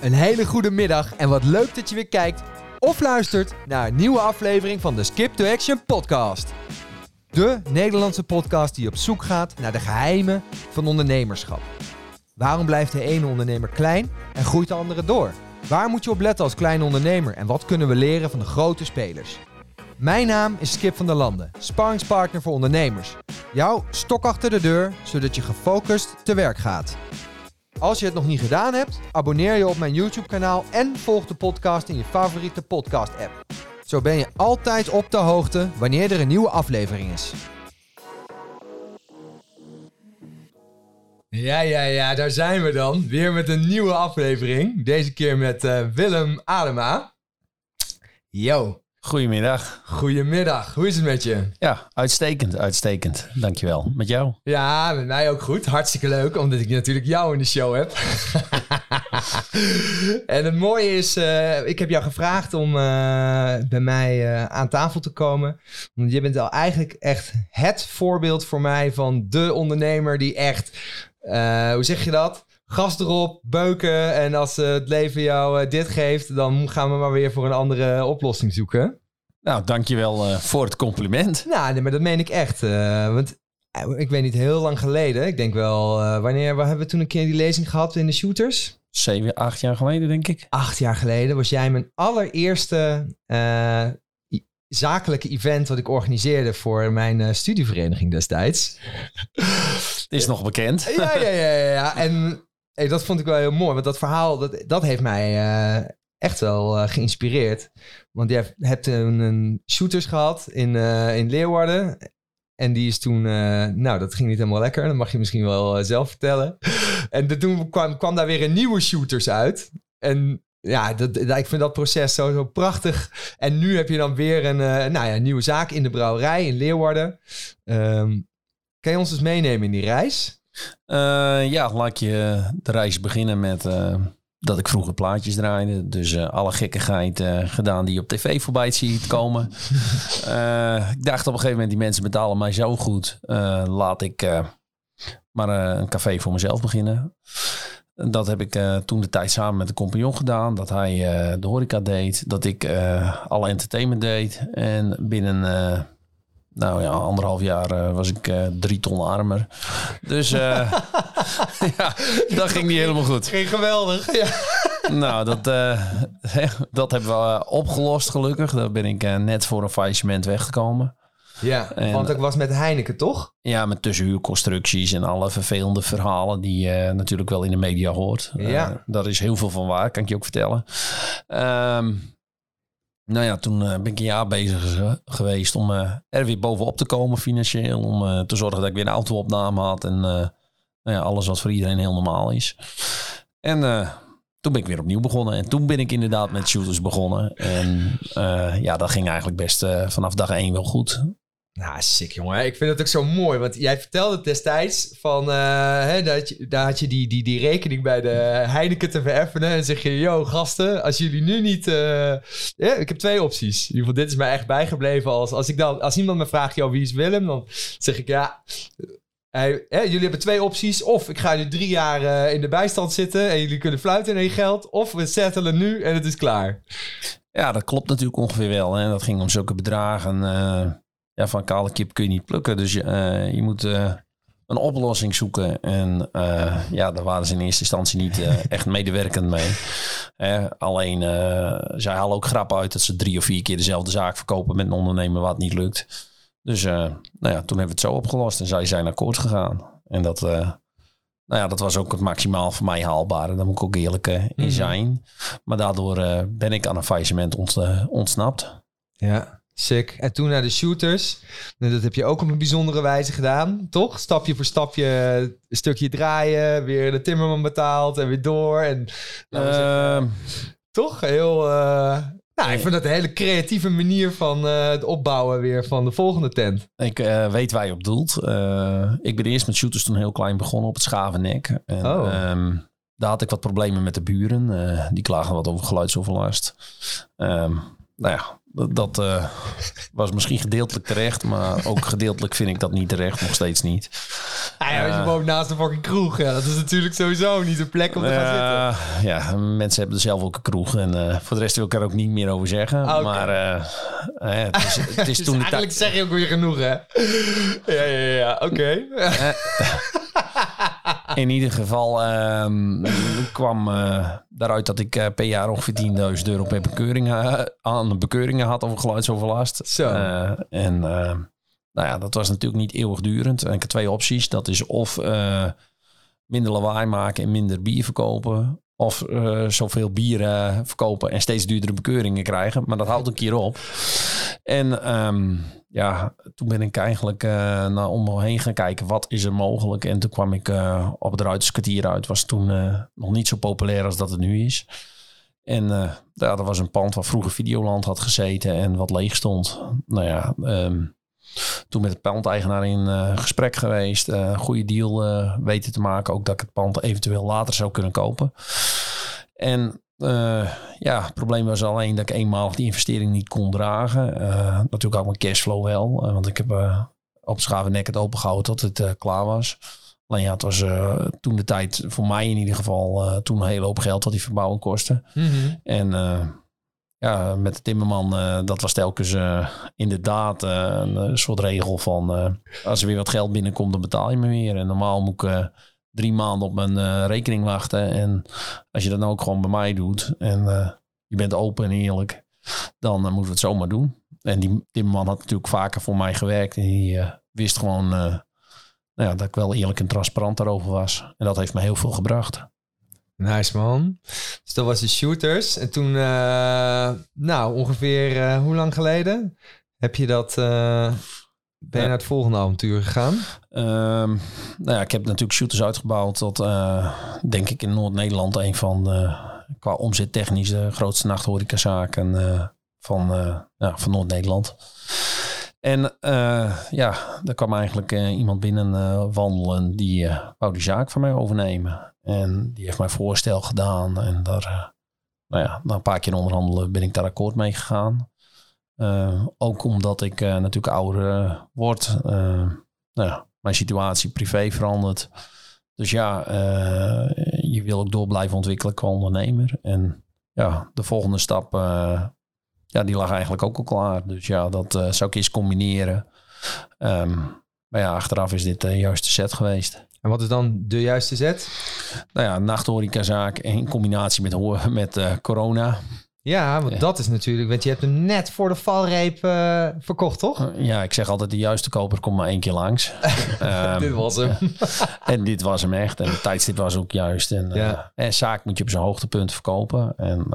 Een hele goede middag en wat leuk dat je weer kijkt of luistert naar een nieuwe aflevering van de Skip to Action podcast. De Nederlandse podcast die op zoek gaat naar de geheimen van ondernemerschap. Waarom blijft de ene ondernemer klein en groeit de andere door? Waar moet je op letten als kleine ondernemer en wat kunnen we leren van de grote spelers? Mijn naam is Skip van der Landen, sparringspartner voor ondernemers. Jouw stok achter de deur, zodat je gefocust te werk gaat. Als je het nog niet gedaan hebt, abonneer je op mijn YouTube-kanaal en volg de podcast in je favoriete podcast-app. Zo ben je altijd op de hoogte wanneer er een nieuwe aflevering is. Ja, ja, ja, daar zijn we dan. Weer met een nieuwe aflevering. Deze keer met uh, Willem Adema. Yo. Goedemiddag. Goedemiddag. Hoe is het met je? Ja, uitstekend, uitstekend. Dankjewel. Met jou? Ja, met mij ook goed. Hartstikke leuk, omdat ik natuurlijk jou in de show heb. en het mooie is, uh, ik heb jou gevraagd om uh, bij mij uh, aan tafel te komen. Want je bent al eigenlijk echt het voorbeeld voor mij van de ondernemer die echt, hoe zeg je dat? Gas erop, beuken. En als uh, het leven jou uh, dit geeft, dan gaan we maar weer voor een andere oplossing zoeken. Nou, dankjewel uh, voor het compliment. Nou, nee, maar dat meen ik echt. want ik weet niet, heel lang geleden. Ik denk wel, wanneer waar hebben we toen een keer die lezing gehad in de shooters? Zeven, acht jaar geleden, denk ik. Acht jaar geleden was jij mijn allereerste zakelijke event wat ik organiseerde voor mijn studievereniging destijds. Is nog bekend. Ja, ja, ja. ja. En Hey, dat vond ik wel heel mooi, want dat verhaal, dat, dat heeft mij uh, echt wel uh, geïnspireerd. Want je hebt een, een shooters gehad in, uh, in Leeuwarden. En die is toen, nou, dat ging niet helemaal lekker. Dat mag je misschien wel zelf vertellen. en toen kwam, kwam daar weer een nieuwe shooters uit. En ja, dat, ik vind dat proces zo, zo prachtig. En nu heb je dan weer een nou ja, nieuwe zaak in de brouwerij in Leeuwarden. Um, kan je ons eens meenemen in die reis? Uh, ja, laat ik je de reis beginnen met uh, dat ik vroeger plaatjes draaide. Dus uh, alle gekkigheid gedaan die op tv voorbij ziet komen. ik dacht op een gegeven moment, die mensen betalen mij zo goed. laat ik maar een café voor mezelf beginnen. Dat heb ik toen de tijd samen met een compagnon gedaan. Dat hij de horeca deed. Dat ik alle entertainment deed. En binnen nou ja, anderhalf jaar uh, was ik uh, drie ton armer. Dus uh, ja, dat ging niet helemaal goed. Ging geweldig. Ja. nou, dat, dat hebben we opgelost gelukkig. Daar ben ik net voor een faillissement weggekomen. Ja, en, want ik was met Heineken, toch? Ja, met tussenhuurconstructies en alle vervelende verhalen die je natuurlijk wel in de media hoort. Ja. daar is heel veel van waar, kan ik je ook vertellen. Um, nou ja, toen uh, ben ik een jaar bezig geweest om uh, er weer bovenop te komen financieel. Om te zorgen dat ik weer een auto-opname had. En nou ja, alles wat voor iedereen heel normaal is. En toen ben ik weer opnieuw begonnen. En toen ben ik inderdaad met shooters begonnen. En ja, dat ging eigenlijk best vanaf dag één wel goed. Nou, sick jongen. Ik vind het ook zo mooi. Want jij vertelde destijds van... Uh, hè, dat daar had je die, die, die rekening bij de Heineken te vereffenen. En zeg je... Yo, gasten, als jullie nu niet... Uh, ik heb twee opties. In ieder geval, dit is mij echt bijgebleven. Als, als, ik dan, als iemand me vraagt... Yo, wie is Willem? Dan zeg ik ja... Jullie hebben twee opties. Of ik ga nu drie jaar uh, in de bijstand zitten... en jullie kunnen fluiten in je geld. Of we settelen nu en het is klaar. Ja, dat klopt natuurlijk ongeveer wel. Hè. Dat ging om zulke bedragen ja, van kale kip kun je niet plukken. Dus je, uh, je moet uh, een oplossing zoeken. En uh, ja, daar waren ze in eerste instantie niet echt medewerkend mee. alleen, zij halen ook grap uit dat ze drie of vier keer dezelfde zaak verkopen met een ondernemer wat niet lukt. Dus nou ja, toen hebben we het zo opgelost en zij zijn akkoord gegaan. En dat, nou ja, dat was ook het maximaal voor mij haalbare. Daar moet ik ook eerlijk in mhm. zijn. Maar daardoor ben ik aan een faillissement ontsnapt. Ja. Sick. En toen naar de shooters. Nou, dat heb je ook op een bijzondere wijze gedaan, toch? Stapje voor stapje een stukje draaien, weer de timmerman betaald en weer door. En, uh, toch? Heel... Uh, nou, ik vind dat een hele creatieve manier van uh, het opbouwen weer van de volgende tent. Ik weet waar je op doelt. ik ben eerst met shooters toen heel klein begonnen op het Schavennek. En, oh. um, daar had ik wat problemen met de buren. die klagen wat over geluidsoverlast. Um, nou ja, dat, eh, was misschien gedeeltelijk terecht, maar ook gedeeltelijk vind ik dat niet terecht, nog steeds niet. Ah ja, als je woont naast een fucking kroeg, ja, dat is natuurlijk sowieso niet een plek om te gaan zitten. Ja, mensen hebben er zelf ook een kroeg en voor de rest wil ik er ook niet meer over zeggen. Ah, maar het is, het is dus toen eigenlijk zeg je ook weer genoeg, hè? ja, ja, ja, oké. in ieder geval um, kwam uh, daaruit dat ik uh, per jaar ongeveer 10.000 euro per bekeuringen, uh, aan bekeuringen had over geluidsoverlast. Zo. en nou ja, dat was natuurlijk niet eeuwigdurend. En ik had twee opties. Dat is of minder lawaai maken en minder bier verkopen. Of zoveel bier verkopen en steeds duurdere bekeuringen krijgen. Maar dat houdt een keer op. En um, ja, toen ben ik eigenlijk uh, naar om heen gaan kijken. Wat is er mogelijk? En toen kwam ik uh, op het Ruiterskwartier uit. Was toen uh, nog niet zo populair als dat het nu is. En ja, was een pand waar vroeger Videoland had gezeten en wat leeg stond. Nou ja, um, toen met de pandeigenaar in gesprek geweest. goede deal weten te maken. Ook dat ik het pand eventueel later zou kunnen kopen. En uh, ja, het probleem was alleen dat ik eenmalig die investering niet kon dragen. Uh, natuurlijk ook mijn cashflow wel. Uh, want ik heb op Schavennek het opengehouden tot het klaar was. Alleen ja, het was toen de tijd, voor mij in ieder geval, toen een hele hoop geld wat die verbouwing kostte. Mm -hmm. En ja, met de timmerman, dat was telkens inderdaad een soort regel van... als er weer wat geld binnenkomt, dan betaal je me weer. En normaal moet ik drie maanden op mijn uh, rekening wachten. En als je dat nou ook gewoon bij mij doet en uh, je bent open en eerlijk, dan uh, moeten we het zomaar doen. En die timmerman had natuurlijk vaker voor mij gewerkt en die wist gewoon nou ja, dat ik wel eerlijk en transparant daarover was. En dat heeft me heel veel gebracht. Nice man. Dus dat was de shooters. En toen, nou ongeveer hoe lang geleden heb je dat ben je naar het volgende avontuur gegaan? Um, nou ja, ik heb natuurlijk shooters uitgebouwd tot, uh, denk ik, in Noord-Nederland een van, uh, qua omzet technisch, de grootste nachthorecazaken uh, van, ja, van Noord-Nederland. En ja, er kwam eigenlijk iemand binnen wandelen die wou die zaak van mij overnemen. En die heeft mij voorstel gedaan en daar, nou ja, na een paar keer onderhandelen ben ik daar akkoord mee gegaan. Ook omdat ik natuurlijk ouder word. nou ja, mijn situatie privé verandert. Dus ja, je wil ook door blijven ontwikkelen qua ondernemer. En ja, de volgende stap, ja, die lag eigenlijk ook al klaar. Dus ja, dat zou ik eens combineren. Um, maar ja, achteraf is dit de juiste set geweest. En wat is dan de juiste set? Nou ja, nachthorecazaak in combinatie met, met corona. Ja, want dat is natuurlijk, want je hebt hem net voor de valreep uh, verkocht, toch? Eh, ja, ik zeg altijd, de juiste koper komt maar één keer langs. um, dit was hem. en dit was hem echt. En de tijdstip was ook juist. En, ja. uh, en zaak moet je op zijn hoogtepunt verkopen. En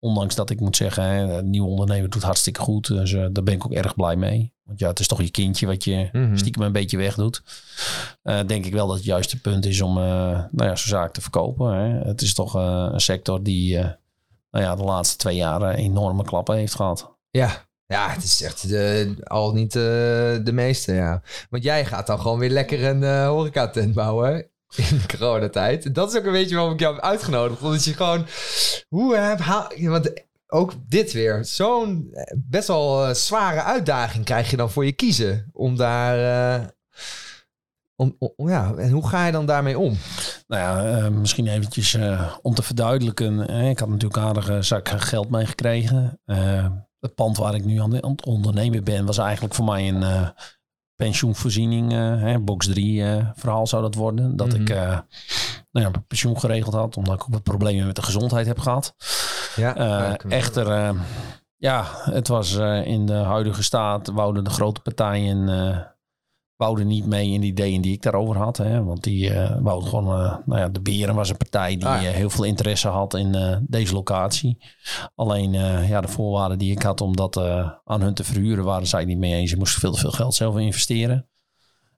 ondanks dat ik moet zeggen, hè, een nieuwe ondernemer doet hartstikke goed. Dus daar ben ik ook erg blij mee. Want ja, het is toch je kindje wat je mm stiekem een beetje wegdoet. denk ik wel dat het juiste punt is om nou ja, zo'n zaak te verkopen. Hè. Het is toch een sector die nou ja, de laatste twee jaren enorme klappen heeft gehad. Ja, ja, het is echt de, al niet uh, de meeste, ja. Want jij gaat dan gewoon weer lekker een uh, horecatent bouwen in coronatijd. Dat is ook een beetje waarom ik jou heb uitgenodigd. Omdat je gewoon... Hoe heb... Want ook dit weer. Zo'n eh, best wel zware uitdaging krijg je dan voor je kiezen. Om daar om, ja, en hoe ga je dan daarmee om? Nou ja, misschien eventjes om te verduidelijken. ik had natuurlijk aardige zak geld meegekregen. Het pand waar ik nu aan, het ondernemen ben, was eigenlijk voor mij een pensioenvoorziening. Hè, box 3 verhaal zou dat worden. Dat ik mhm. nou ja, mijn pensioen geregeld had, omdat ik ook wat problemen met de gezondheid heb gehad. Ja, echter, ja, het was in de huidige staat, wouden de grote partijen wouden niet mee in de ideeën die ik daarover had. Hè? Want die uh, wouden gewoon, uh, nou ja, de Beren was een partij die ah, ja. uh, heel veel interesse had in deze locatie. Alleen ja, de voorwaarden die ik had om dat aan hun te verhuren waren zij niet mee eens. Ze moesten veel te veel geld zelf investeren.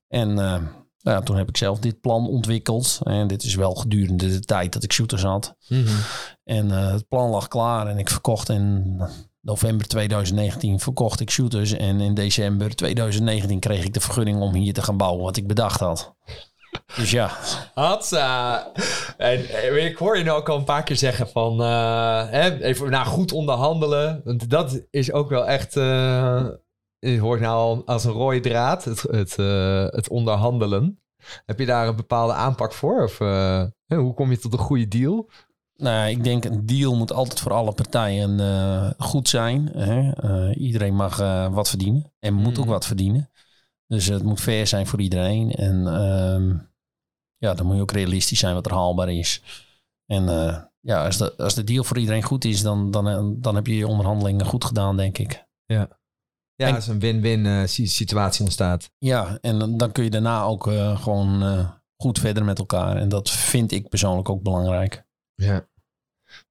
En nou ja, toen heb ik zelf dit plan ontwikkeld. En dit is wel gedurende de tijd dat ik shooters had. Mm -hmm. En het plan lag klaar en ik verkocht in november 2019 verkocht ik shooters. En in december 2019 kreeg ik de vergunning om hier te gaan bouwen wat ik bedacht had. Dus ja, Hatsa. En eh, ik hoor je nou ook al een paar keer zeggen van... eh, even nou, goed onderhandelen. Want dat is ook wel echt... eh je hoort nou al als een rode draad. Het, het, het onderhandelen. Heb je daar een bepaalde aanpak voor? Of hoe kom je tot een goede deal? Nou, ik denk een deal moet altijd voor alle partijen eh, goed zijn. Hè? Eh, iedereen mag eh, wat verdienen en moet ook Mhm. wat verdienen. Dus het moet fair zijn voor iedereen. En ehm, ja, dan moet je ook realistisch zijn wat er haalbaar is. En ja, als de, als de deal voor iedereen goed is, dan, dan, dan heb je je onderhandelingen goed gedaan, denk ik. Ja, En- als een win-win si- situatie ontstaat. Ja, en dan, dan kun je daarna ook gewoon goed verder met elkaar. En dat vind ik persoonlijk ook belangrijk. Ja,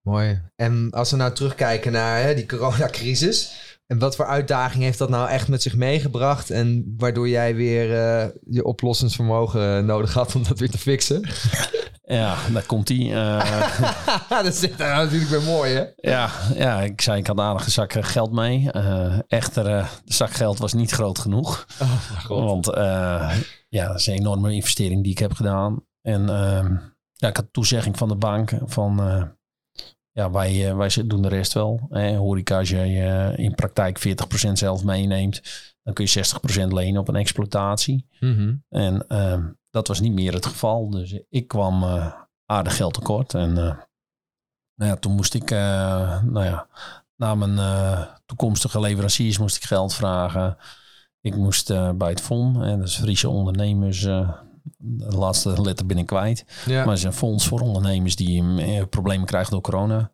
mooi. En als we nou terugkijken naar hè, die coronacrisis. En wat voor uitdaging heeft dat nou echt met zich meegebracht? En waardoor jij weer eh, je oplossingsvermogen eh, nodig had om dat weer te fixen? Ja, daar komt die. dat zit daar natuurlijk weer mooi, hè? ja, ja, ik zei ik had een aardige zak eh, geld mee. Eh, echter, eh, de zak geld was niet groot genoeg. Want eh, ja, dat is een enorme investering die ik heb gedaan. En ehm, ja, ik had toezegging van de bank van... ja, wij, eh, wij doen de rest wel. Hè. Horeca, als je eh, in praktijk 40% zelf meeneemt... dan kun je 60% lenen op een exploitatie. Mhm. En ehm, dat was niet meer het geval. Dus ik kwam eh, aardig geld tekort. En nou ja, toen moest ik, nou ja, naar mijn toekomstige leveranciers moest ik geld vragen. Ik moest bij het FON, en dat is Friese ondernemers, de laatste letter ben ik kwijt. Ja. Maar het is een fonds voor ondernemers die eh, problemen krijgen door corona.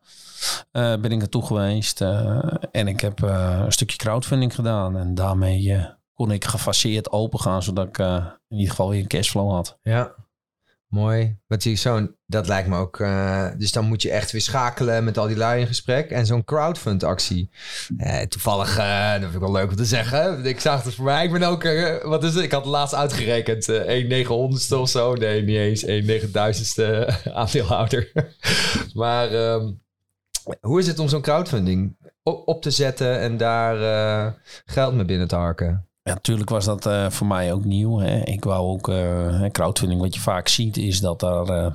Eh, ben ik naartoe geweest eh, en ik heb een stukje crowdfunding gedaan. En daarmee kon ik gefaseerd open gaan, zodat ik in ieder geval weer een cashflow had. ja. Mooi. Wat zie je zo'n, dat lijkt me ook. eh, dus dan moet je echt weer schakelen met al die lui in gesprek. En zo'n crowdfund actie. Eh, toevallig, eh, dat vind ik wel leuk om te zeggen. Ik zag het voor mij. Ik ben ook, wat is het? Ik had laatst uitgerekend. eh 1 900ste of zo. Nee, niet eens. 1 9000ste aandeelhouder. maar ehm, hoe is het om zo'n crowdfunding op, op te zetten en daar geld mee binnen te harken? Ja, natuurlijk was dat eh, voor mij ook nieuw. Hè. Ik wou ook eh, crowdfunding. Wat je vaak ziet is dat daar eh,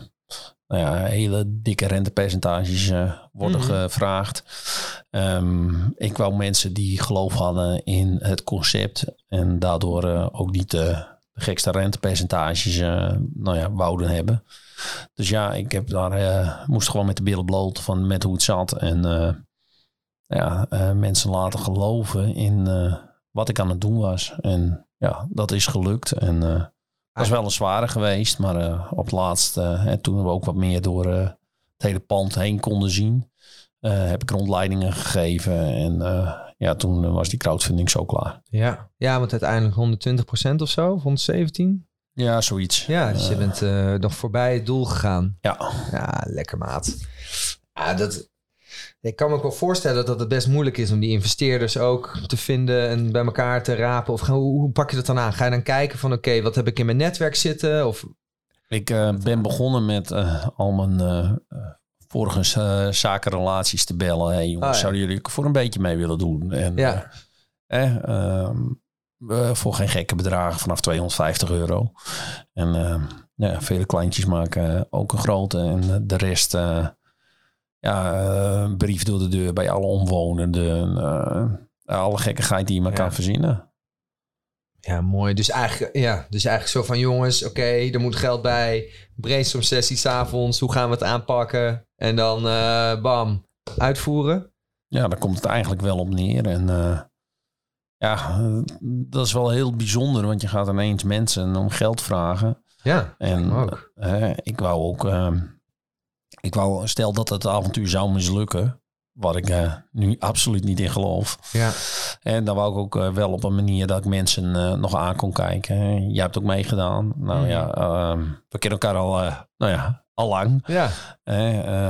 nou ja, hele dikke rentepercentages worden Mhm. gevraagd. Ehm, ik wou mensen die geloof hadden in het concept en daardoor ook niet de, de gekste rentepercentages nou ja, wouden hebben. Dus ja, ik heb daar, moest gewoon met de billen bloot van met hoe het zat. En ja, mensen laten geloven in wat ik aan het doen was. En ja, dat is gelukt. En eh, het was wel een zware geweest, maar eh, op het laatst, eh, en toen we ook wat meer door eh, het hele pand heen konden zien, eh, heb ik rondleidingen gegeven. En eh, ja, toen was die crowdfunding zo klaar. Ja. ja, want uiteindelijk 120% of zo, of 117? Ja, zoiets. Ja, dus je Eh, bent eh, nog voorbij het doel gegaan. Ja, Ja, lekker maat. Ja, dat, ik kan me ook wel voorstellen dat het best moeilijk is om die investeerders ook te vinden en bij elkaar te rapen. Of hoe, hoe pak je dat dan aan? Ga je dan kijken van oké, wat heb ik in mijn netwerk zitten? Of, ik eh, ben begonnen met eh, al mijn eh, vorige zakenrelaties te bellen. Hey, jongens, Ah, ja. zouden jullie voor een beetje mee willen doen? En, Ja. eh, eh, ehm, eh, voor geen gekke bedragen vanaf 250 euro. En eh, ja, vele kleintjes maken ook een grote. En de rest, ja, eh, een brief door de deur bij alle omwonenden. eh, alle gekkigheid die je maar Ja. kan verzinnen. ja, mooi. Dus eigenlijk, ja, dus eigenlijk zo van jongens, oké, er moet geld bij. Brainstorm sessie s'avonds, hoe gaan we het aanpakken? En dan eh, bam, uitvoeren. Ja, daar komt het eigenlijk wel op neer. En ja, dat is wel heel bijzonder, want je gaat ineens mensen om geld vragen. Ja, En ook. ik wou ook, ik wou, stel dat het avontuur zou mislukken, wat ik eh, nu absoluut niet in geloof. Ja, En dan wou ik ook eh, wel op een manier dat ik mensen eh, nog aan kon kijken. Jij hebt ook meegedaan. Nou Mhm. ja, ehm, we kennen elkaar al, nou ja, al lang. ja.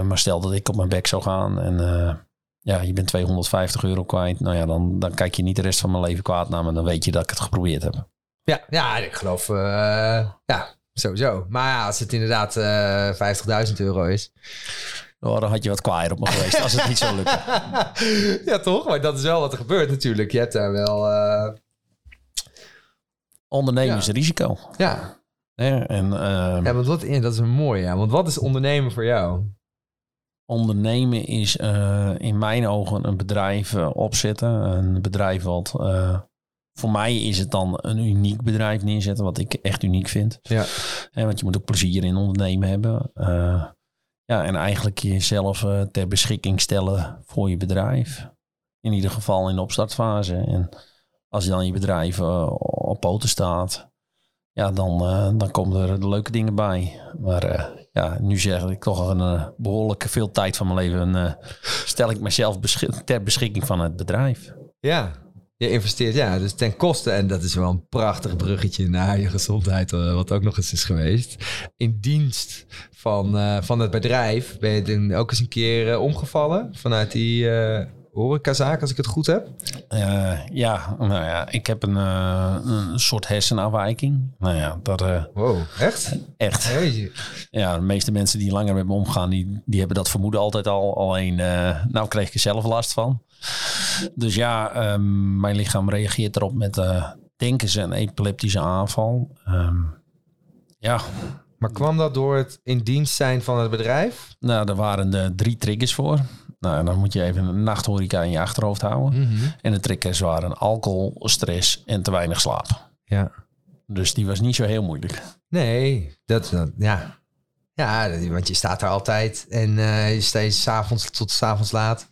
Maar stel dat ik op mijn bek zou gaan en ja, je bent 250 euro kwijt. Nou ja, dan, dan kijk je niet de rest van mijn leven kwaad naar me. Dan weet je dat ik het geprobeerd heb. Ja, ja, ik geloof, ja, sowieso. Maar ja, als het inderdaad eh 50.000 euro is. Oh, dan had je wat kwaaier op me geweest als het niet zou lukken. ja, toch? Maar dat is wel wat er gebeurt natuurlijk. Je hebt daar wel, eh, Ondernemersrisico. ja. Hè? En ehm, Ja, want wat, ja, dat is een mooi, ja. Want wat is ondernemen voor jou? ondernemen is eh, in mijn ogen een bedrijf opzetten. Een bedrijf wat... voor mij is het dan een uniek bedrijf neerzetten, wat ik echt uniek vind. Ja. Hè, want je moet ook plezier in ondernemen hebben. Eh, ja, en eigenlijk jezelf eh, ter beschikking stellen voor je bedrijf. In ieder geval in de opstartfase. En als je dan je bedrijf eh, op poten staat, ja, dan, dan komen er de leuke dingen bij. Maar ja, nu zeg ik toch een eh, behoorlijk veel tijd van mijn leven stel ik mezelf ter beschikking van het bedrijf. Ja. Je investeert, ja, dus ten koste. En dat is wel een prachtig bruggetje naar je gezondheid, eh, wat ook nog eens is geweest. In dienst van, eh, van het bedrijf ben je ook eens een keer eh, omgevallen vanuit die horecazaak, als ik het goed heb. Eh, ja, nou ja, ik heb een, eh, een soort hersenafwijking. Nou ja, dat eh, Wow, echt? echt. Jeetje. Ja, de meeste mensen die langer met me omgaan, die, die hebben dat vermoeden altijd al. Alleen, nou kreeg ik er zelf last van. Dus ja, ehm, mijn lichaam reageert erop met, denken ze, een epileptische aanval. Ehm, ja, Maar kwam dat door het in dienst zijn van het bedrijf? nou, er waren er drie triggers voor. Nou, dan moet je even een nachthoreca in je achterhoofd houden. En de triggers waren alcohol, stress en te weinig slaap. Ja. Dus die was niet zo heel moeilijk. Nee, dat, dat ja. Ja, want je staat daar altijd en eh je staat s avonds tot s avonds laat.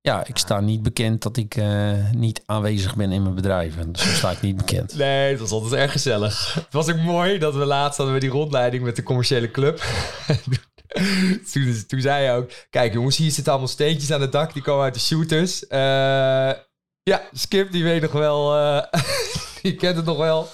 Ja, ik sta niet bekend dat ik eh, niet aanwezig ben in mijn bedrijven. Dus zo sta ik niet bekend. Nee, het was altijd erg gezellig. Het was ook mooi dat we laatst hadden we die rondleiding met de commerciële club. toen, zei hij ook, kijk jongens, hier zitten allemaal steentjes aan het dak, die komen uit de shooters. Eh, ja, Skip, die weet nog wel, eh, die kent het nog wel.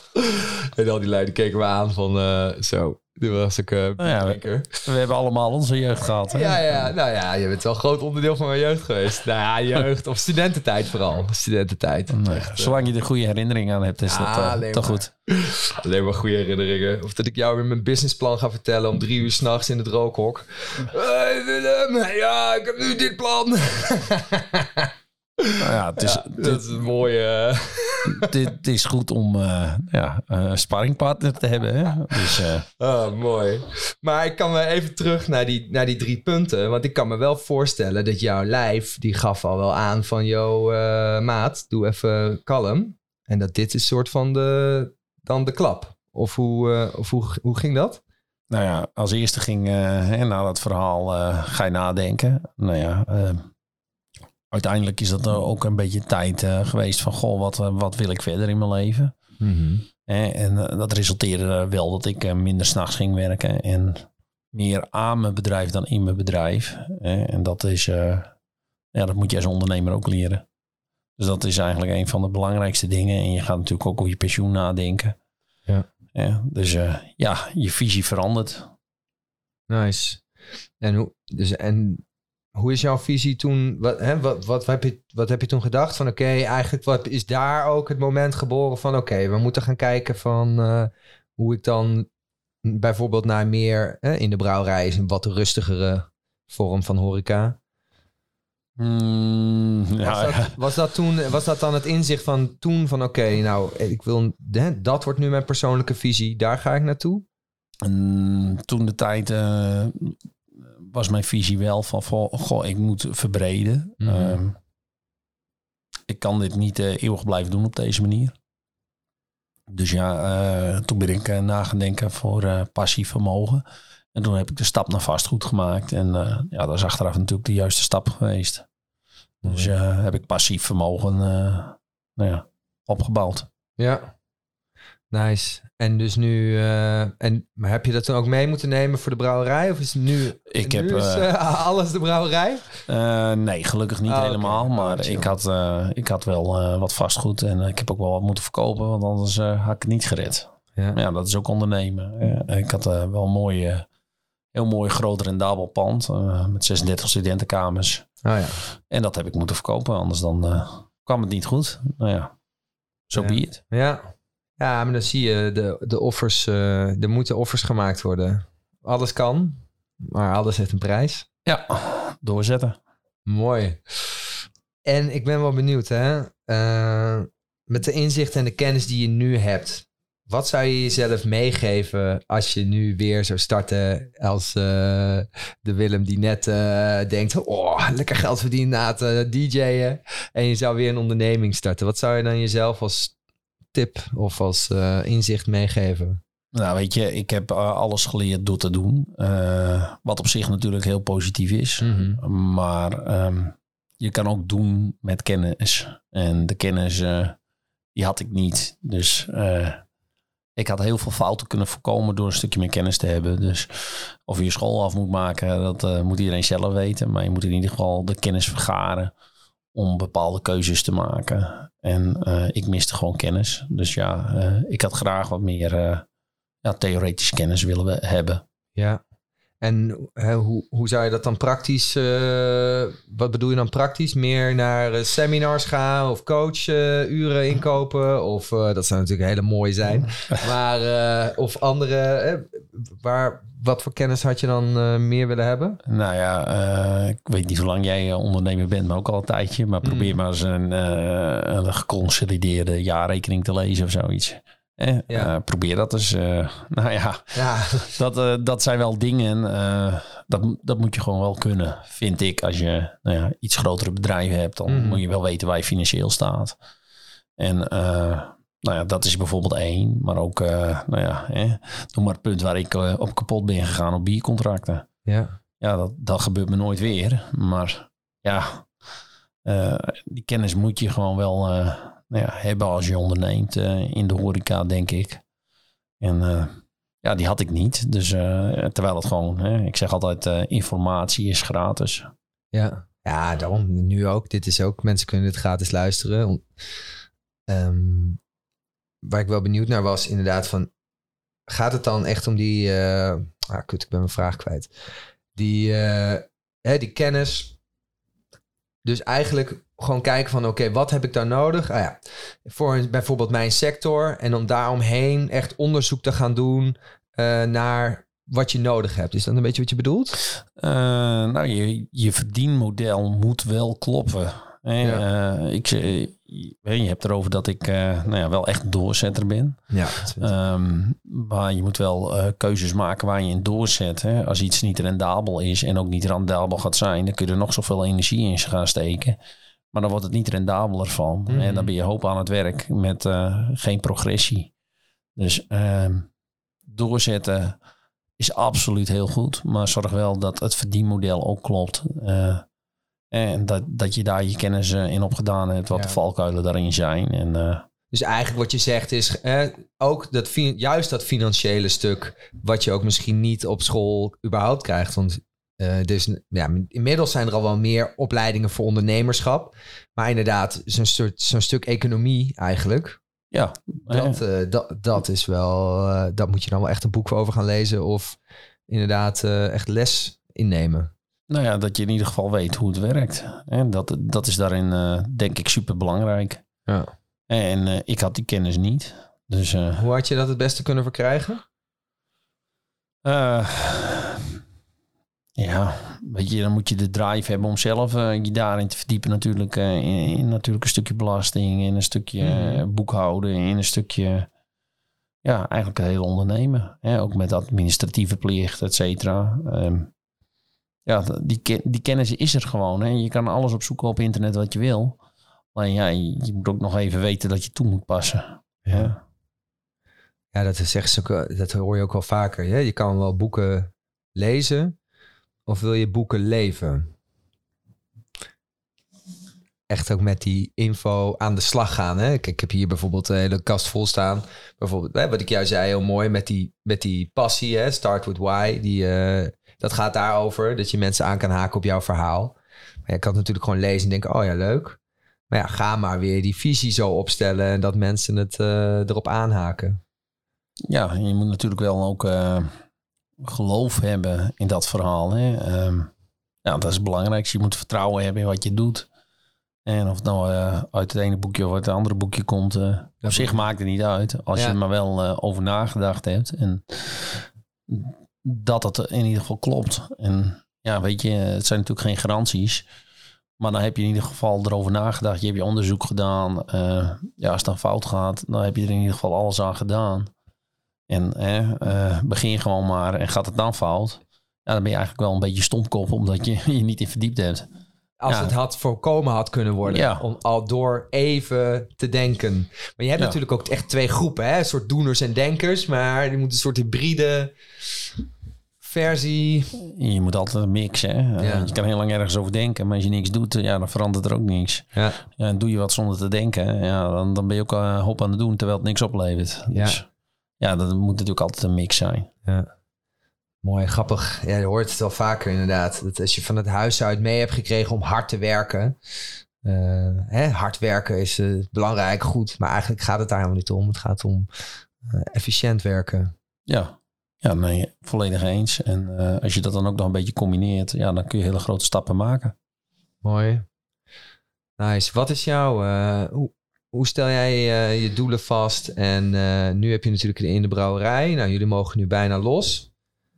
En al die leiding keken me aan van, eh, zo, toen was ik uh, ja, we- We hebben allemaal onze jeugd gehad. Hè? Ja, ja, nou ja, je bent wel een groot onderdeel van mijn jeugd geweest. Nou ja, jeugd, of studententijd vooral. Studententijd. Echt, eh, zolang je er goede herinneringen aan hebt, is dat eh, toch maar. goed. Alleen maar goede herinneringen. Of dat ik jou weer mijn businessplan ga vertellen om drie uur s'nachts in het rookhok. Hey Willem, ja, ik heb nu dit plan. Nou ja, het is, dat is een mooie... dit, dit is goed om eh, ja, een sparringpartner te hebben. Hè? Dus eh, Oh, mooi. Maar ik kan me even terug naar die, naar die drie punten. Want ik kan me wel voorstellen dat jouw lijf, die gaf al wel aan van... Yo, eh, maat, doe even kalm. En dat dit is soort van de, dan de klap. Of hoe, eh, of hoe, hoe ging dat? nou ja, als eerste ging eh, na dat verhaal eh, ga je nadenken. Nou ja, eh, uiteindelijk is dat ook een beetje tijd eh, geweest van... Goh, wat, eh, wat wil ik verder in mijn leven? Hè, en eh, dat resulteerde er wel dat ik eh, minder s'nachts ging werken en meer aan mijn bedrijf dan in mijn bedrijf. En dat is, ja, dat moet je als ondernemer ook leren. Dus dat is eigenlijk een van de belangrijkste dingen. En je gaat natuurlijk ook over je pensioen nadenken. Ja. Ja, dus ja, je visie verandert. Nice. En hoe, dus, en hoe is jouw visie toen? Wat, hè, wat, wat, heb, je, wat heb je toen gedacht? Van oké, eigenlijk wat is daar ook het moment geboren van oké, we moeten gaan kijken van eh, hoe ik dan bijvoorbeeld naar meer hè, in de brouwerij is een wat rustigere vorm van horeca. Mm, Was, ja, dat, was, dat toen, was dat dan het inzicht van toen van oké, nou, ik wil, hè, dat wordt nu mijn persoonlijke visie, daar ga ik naartoe? En toen de tijd eh, was mijn visie wel van, van goh, ik moet verbreden. Mhm. Ehm, ik kan dit niet eh, eeuwig blijven doen op deze manier. Dus ja, eh, toen ben ik uh, na gaan denken voor eh, passief vermogen. En toen heb ik de stap naar vastgoed gemaakt. En ja, dat is achteraf natuurlijk de juiste stap geweest. Dus heb ik passief vermogen nou ja, opgebouwd. Ja, nice. En dus nu, uh, en, maar heb je dat toen ook mee moeten nemen voor de brouwerij? Of is het nu, ik nu heb, is, uh, alles de brouwerij? Uh, nee, gelukkig niet oh, helemaal. Okay. Maar ik, had, ik had wel wat vastgoed en ik heb ook wel wat moeten verkopen, want anders had ik het niet gered. Ja, ja dat is ook ondernemen. ik had wel een mooie, heel mooi groot rendabel pand met 36 studentenkamers. Oh, ja. En dat heb ik moeten verkopen, anders dan kwam het niet goed. Nou ja, zo so ja. be it. Ja. Ja, maar dan zie je de, de offers, uh, er moeten offers gemaakt worden. Alles kan, maar alles heeft een prijs. Ja, doorzetten. Mooi. En ik ben wel benieuwd, hè. Uh, met de inzicht en de kennis die je nu hebt. Wat zou je jezelf meegeven als je nu weer zou starten als eh, de Willem die net eh, denkt... Oh, lekker geld verdienen na het eh, DJ'en. En je zou weer een onderneming starten. Wat zou je dan jezelf als tip of als eh, inzicht meegeven? Nou, weet je, ik heb eh, alles geleerd door te doen. Eh, wat op zich natuurlijk heel positief is. Mhm. Maar ehm, je kan ook doen met kennis. En de kennis, die had ik niet. Dus ik had heel veel fouten kunnen voorkomen door een stukje meer kennis te hebben. Dus of je je school af moet maken, dat moet iedereen zelf weten. Maar je moet in ieder geval de kennis vergaren om bepaalde keuzes te maken. En eh, ik miste gewoon kennis. Dus ja, eh, ik had graag wat meer eh ja, theoretische kennis willen hebben. Ja. En hè, hoe, hoe zou je dat dan praktisch... eh, wat bedoel je dan praktisch? Meer naar eh, seminars gaan of coachuren inkopen? Of eh, dat zou natuurlijk hele mooi zijn. maar eh, of andere... eh, waar, wat voor kennis had je dan eh, meer willen hebben? Nou ja, eh, ik weet niet hoe lang jij eh, ondernemer bent, maar ook al een tijdje. Maar probeer Mm. maar eens een, eh, een geconsolideerde jaarrekening te lezen of zoiets. Eh, Ja. probeer dat eens. eh, nou ja, Ja, dat, eh, dat zijn wel dingen. eh, dat, dat moet je gewoon wel kunnen, vind ik. Als je nou ja, iets grotere bedrijven hebt, dan Mhm. moet je wel weten waar je financieel staat. En nou ja, dat is bijvoorbeeld één. Maar ook, nou ja, noem maar het punt waar ik op kapot ben gegaan op biercontracten ja. ja, dat, dat gebeurt me nooit weer. Maar ja, die kennis moet je gewoon wel nou hebben als je onderneemt eh, in de horeca, denk ik. En eh, ja, die had ik niet. Dus eh, terwijl het gewoon, hè, ik zeg altijd, informatie is gratis. Ja. ja, daarom nu ook. Dit is ook, mensen kunnen dit gratis luisteren. Ehm, waar ik wel benieuwd naar was, inderdaad, van gaat het dan echt om die, ah, kut, ik ben mijn vraag kwijt. Die, hè, die kennis. Dus eigenlijk gewoon kijken van, oké, wat heb ik daar nodig? Ah ja, voor bijvoorbeeld mijn sector. En om daaromheen echt onderzoek te gaan doen eh, naar wat je nodig hebt. Is dat een beetje wat je bedoelt? Eh, nou, je, je verdienmodel moet wel kloppen. Ja. Eh, ik, je, je hebt erover dat ik nou ja, wel echt doorzetter ben. Ja. Ehm, maar je moet wel keuzes maken waar je in doorzet. Hè? Als iets niet rendabel is en ook niet rendabel gaat zijn, dan kun je er nog zoveel energie in gaan steken. Maar dan wordt het niet rendabeler van. Mhm. En dan ben je hoop aan het werk met eh, geen progressie. Dus ehm, doorzetten is absoluut heel goed. Maar zorg wel dat het verdienmodel ook klopt. Eh, en dat, dat je daar je kennis in opgedaan hebt, wat Ja. de valkuilen daarin zijn. En eh, Dus eigenlijk wat je zegt is eh, ook dat, juist dat financiële stuk, wat je ook misschien niet op school überhaupt krijgt. Want eh, dus, ja, inmiddels zijn er al wel meer opleidingen voor ondernemerschap. Maar inderdaad, zo'n soort- zo'n stuk economie eigenlijk. ja, Dat, eh, dat, dat is wel, eh, dat moet je dan wel echt een boek voor over gaan lezen. Of inderdaad echt les innemen. Nou ja, dat je in ieder geval weet hoe het werkt. En dat, dat is daarin, denk ik, super belangrijk. Ja. En ik had die kennis niet. Dus Hoe had je dat het beste kunnen verkrijgen? Eh, ja, weet je, dan moet je de drive hebben om zelf eh, je daarin te verdiepen. Natuurlijk, eh, in, in natuurlijk een stukje belasting, in een stukje Mhm. eh, boekhouden, in een stukje, ja, eigenlijk het hele ondernemen. Hè? Ook met administratieve plicht, et cetera. Ehm, ja, die, die kennis is er gewoon. Hè? Je kan alles opzoeken op internet wat je wil. Alleen ja, je, moet ook nog even weten dat je toe moet passen. Ja. Ja, dat, is dat hoor je ook wel vaker. Hè? Je kan wel boeken lezen, of wil je boeken leven? Echt ook met die info aan de slag gaan. Hè? Kijk, ik heb hier bijvoorbeeld een hele kast vol staan. Bijvoorbeeld, hè, wat ik jou zei, heel mooi, met die, met die passie, hè? Start with why. Die, eh, dat gaat daarover, dat je mensen aan kan haken op jouw verhaal. Maar je kan het natuurlijk gewoon lezen en denken, oh ja, leuk. Maar ja, ga maar weer die visie zo opstellen en dat mensen het eh, erop aanhaken. Ja, je moet natuurlijk wel ook eh, geloof hebben in dat verhaal. Hè? Ehm, ja, dat is het belangrijkste. Je moet vertrouwen hebben in wat je doet. En of het nou eh, uit het ene boekje of uit het andere boekje komt, eh, op zich maakt het niet uit. Als Ja. je er maar wel eh, over nagedacht hebt. En dat het in ieder geval klopt. En ja, weet je, het zijn natuurlijk geen garanties. Maar dan heb je in ieder geval erover nagedacht. Je hebt je onderzoek gedaan. Ja, als het dan fout gaat, dan heb je er in ieder geval alles aan gedaan. En eh, begin gewoon maar en gaat het dan fout. Ja, dan ben je eigenlijk wel een beetje stomkop omdat je je niet in verdiept hebt. Als Ja. het had voorkomen had kunnen worden. Ja. Om al door even te denken. Maar je hebt Ja. natuurlijk ook echt twee groepen. Hè? Een soort doeners en denkers. Maar die moeten een soort hybride versie. Je moet altijd mixen. Hè? Eh, Ja. Je kan heel lang ergens over denken, maar als je niks doet, ja, dan verandert er ook niks. Ja. Ja, en doe je wat zonder te denken, ja, dan, dan ben je ook uh, hop aan het doen terwijl het niks oplevert. Ja. Dus ja, dat moet natuurlijk altijd een mix zijn. Mooi, grappig. Ja, je hoort het wel vaker inderdaad. Dat als je van het huis uit mee hebt gekregen om hard te werken. eh, hè, hard werken is eh, belangrijk, goed. Maar eigenlijk gaat het daar helemaal niet om. Het gaat om eh, efficiënt werken. Ja, ja nee, volledig eens. En als je dat dan ook nog een beetje combineert, ja, dan kun je hele grote stappen maken. Mooi. Nice. Wat is jouw... hoe, hoe stel jij eh, je doelen vast? En eh, nu heb je natuurlijk in de brouwerij. Nou, jullie mogen nu bijna los.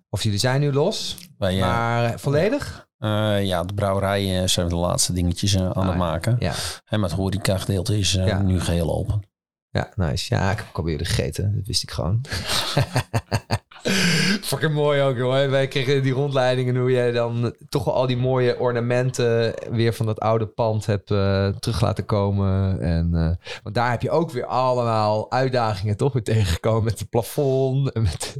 Of jullie zijn nu los. Wij, eh, Maar volledig? ja, de brouwerij zijn we de laatste dingetjes aan Ah, het maken. Ja. En met horeca gedeelte is Ja. nu geheel open. Ja, nice. Ja, ik heb alweer gegeten. Dat wist ik gewoon. Fucking mooi ook, joh. Wij kregen die rondleidingen hoe jij dan toch al die mooie ornamenten weer van dat oude pand hebt eh, terug laten komen. En, eh, want daar heb je ook weer allemaal uitdagingen toch weer tegengekomen met het plafond en met,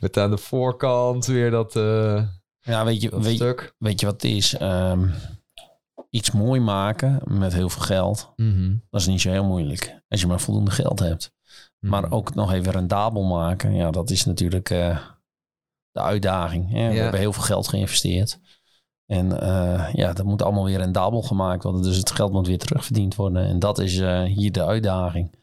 met aan de voorkant weer dat, eh, Ja, weet je, weet, stuk. weet je wat het is? Ehm, iets mooi maken met heel veel geld, Mhm. dat is niet zo heel moeilijk. Als je maar voldoende geld hebt. Maar Mhm. ook nog even rendabel maken, ja, dat is natuurlijk eh, de uitdaging. Hè? We Ja. hebben heel veel geld geïnvesteerd. En eh, ja, dat moet allemaal weer rendabel gemaakt worden. Dus het geld moet weer terugverdiend worden. En dat is eh, hier de uitdaging.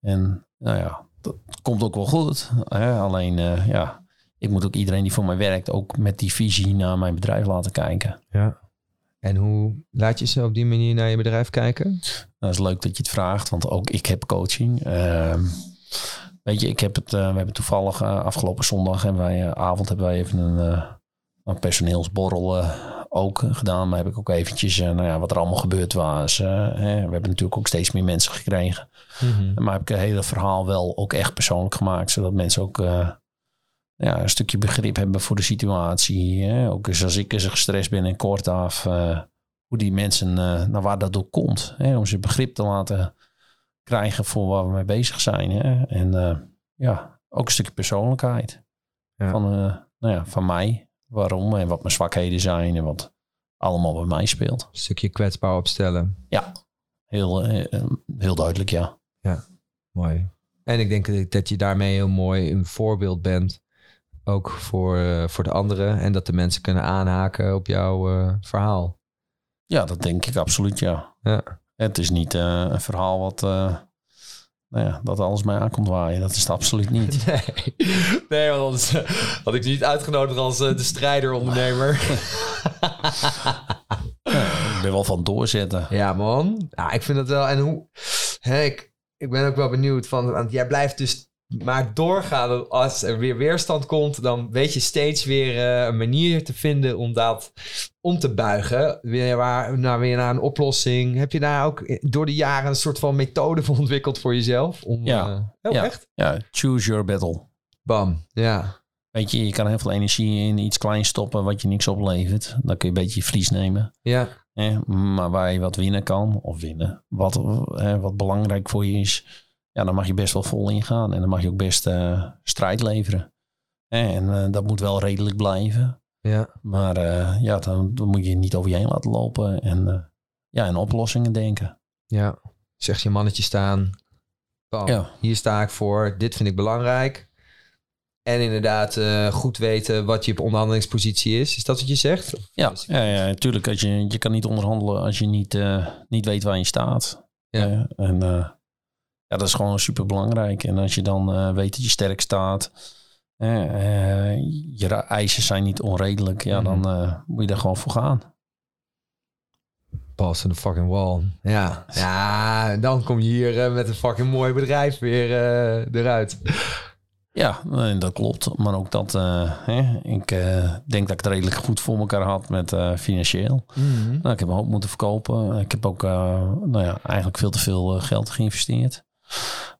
En nou ja, dat komt ook wel goed. Hè? Alleen, ja, ik moet ook iedereen die voor mij werkt... ook met die visie naar mijn bedrijf laten kijken. Ja. En hoe laat je ze op die manier naar je bedrijf kijken? Nou, Dat is leuk dat je het vraagt, want ook ik heb coaching. Ehm, weet je, ik heb het, eh, we hebben toevallig eh, afgelopen zondag hebben wij, eh, avond hebben wij even een, een personeelsborrel ook gedaan. Maar heb ik ook eventjes, nou ja, wat er allemaal gebeurd was. hè. We hebben natuurlijk ook steeds meer mensen gekregen. Maar heb ik het hele verhaal wel ook echt persoonlijk gemaakt, zodat mensen ook ja, een stukje begrip hebben voor de situatie. Hè? Ook eens als ik eens gestrest ben en kort af, eh, hoe die mensen, eh naar waar dat door komt. Hè? Om ze begrip te laten krijgen voor waar we mee bezig zijn. Hè? En eh, ja, ook een stukje persoonlijkheid Ja. van, nou ja, van mij. Waarom en wat mijn zwakheden zijn en wat allemaal bij mij speelt. Een stukje kwetsbaar opstellen. Heel, eh, eh, heel duidelijk, ja. Mooi. En ik denk dat je daarmee heel mooi een voorbeeld bent. Ook voor, eh, voor de anderen. En dat de mensen kunnen aanhaken op jouw eh, verhaal. Ja, dat denk ik absoluut, ja. Ja. Het is niet eh, een verhaal wat, nou ja, dat alles mij aankomt waaien. Dat is het absoluut niet. Nee, nee want anders had ik niet uitgenodigd als de strijder-ondernemer. ik ben wel van doorzetten. ja, man. Ja, ik vind het wel. En hoe. Hè, ik, ik ben ook wel benieuwd van. Want jij blijft dus maar doorgaan. Als er weer weerstand komt, dan weet je steeds weer eh, een manier te vinden om dat om te buigen. Weer, waar, nou, weer naar een oplossing. Heb je daar ook door de jaren een soort van methode voor ontwikkeld voor jezelf? Om, Ja. eh, oh, Ja. echt? Ja, choose your battle. Bam. Ja. Weet je, je kan heel veel energie in iets kleins stoppen wat je niks oplevert. Dan kun je een beetje je verlies nemen. Ja. Maar waar je wat winnen kan, of winnen, wat, wat belangrijk voor je is, ja, dan mag je best wel vol ingaan. En dan mag je ook best eh, strijd leveren. En eh, dat moet wel redelijk blijven. Ja. Maar eh, ja, dan, dan moet je niet over je heen laten lopen. En ja, in oplossingen denken. Ja. Zeg je mannetje staan. Bam. Ja. Hier sta ik voor. Dit vind ik belangrijk. En inderdaad goed weten wat je onderhandelingspositie is. Is dat wat je zegt? Ja, ja, ja natuurlijk. Als je, je kan niet onderhandelen als je niet, niet weet waar je staat. Ja. En ja, dat is gewoon super belangrijk. En als je dan eh, weet dat je sterk staat. eh, je eisen zijn niet onredelijk. Ja, Mhm. dan eh, moet je daar gewoon voor gaan. Pas in de fucking wall. Ja. Ja, en dan kom je hier met een fucking mooi bedrijf weer eruit. Ja, dat klopt. Maar ook dat, hè, ik denk dat ik het redelijk goed voor elkaar had met financieel. Nou, ik heb een hoop moeten verkopen. Ik heb ook nou ja, eigenlijk veel te veel geld geïnvesteerd.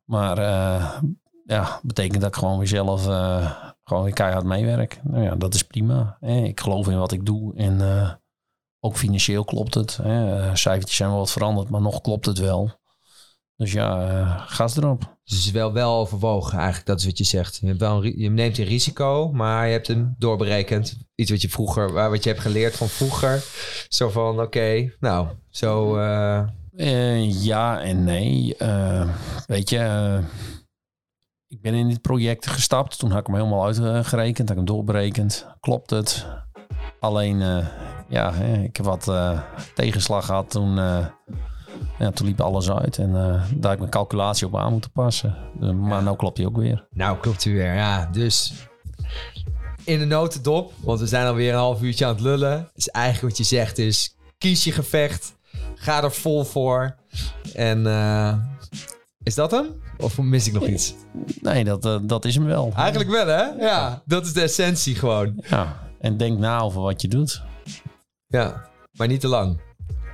Maar eh, ja, betekent dat ik gewoon weer zelf eh, gewoon weer keihard meewerk. Nou ja, dat is prima. Ik geloof in wat ik doe. En eh, ook financieel klopt het. Cijfertjes zijn wel wat veranderd, maar nog klopt het wel. Dus ja, uh, gas erop. Dus wel, wel overwogen eigenlijk, dat is wat je zegt. Je, neemt een risico, maar je hebt hem doorberekend. Iets wat je vroeger, wat je hebt geleerd van vroeger. Zo van, oké, nou, zo... Eh, ja en nee. Eh, weet je, eh, ik ben in dit project gestapt. Toen had ik hem helemaal uitgerekend, had ik hem doorberekend. Klopt het? Alleen, ja, ik heb wat tegenslag gehad. Toen, ja, toen liep alles uit. En daar heb ik mijn calculatie op aan moeten passen. Eh, maar nou klopt hij ook weer. Nou, klopt u weer. Ja, dus in de notendop, want we zijn alweer een half uurtje aan het lullen. Dus eigenlijk wat je zegt is, kies je gevecht. Ga er vol voor. En eh, is dat hem? Of mis ik nog iets? Nee, dat, eh, dat is hem wel. Eigenlijk wel, hè? Ja, dat is de essentie gewoon. Ja, en denk na over wat je doet. Ja, maar niet te lang.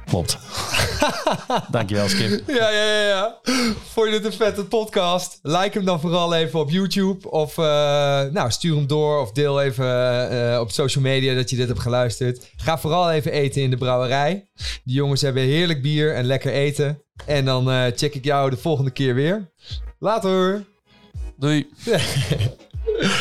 Klopt. Dankjewel, Skip. Ja, ja, ja, ja. Vond je dit een vette podcast? Like hem dan vooral even op YouTube. Of eh, nou, stuur hem door. Of deel even eh, op social media dat je dit hebt geluisterd. Ga vooral even eten in de brouwerij. Die jongens hebben heerlijk bier en lekker eten. En dan eh, check ik jou de volgende keer weer. Later. Doei.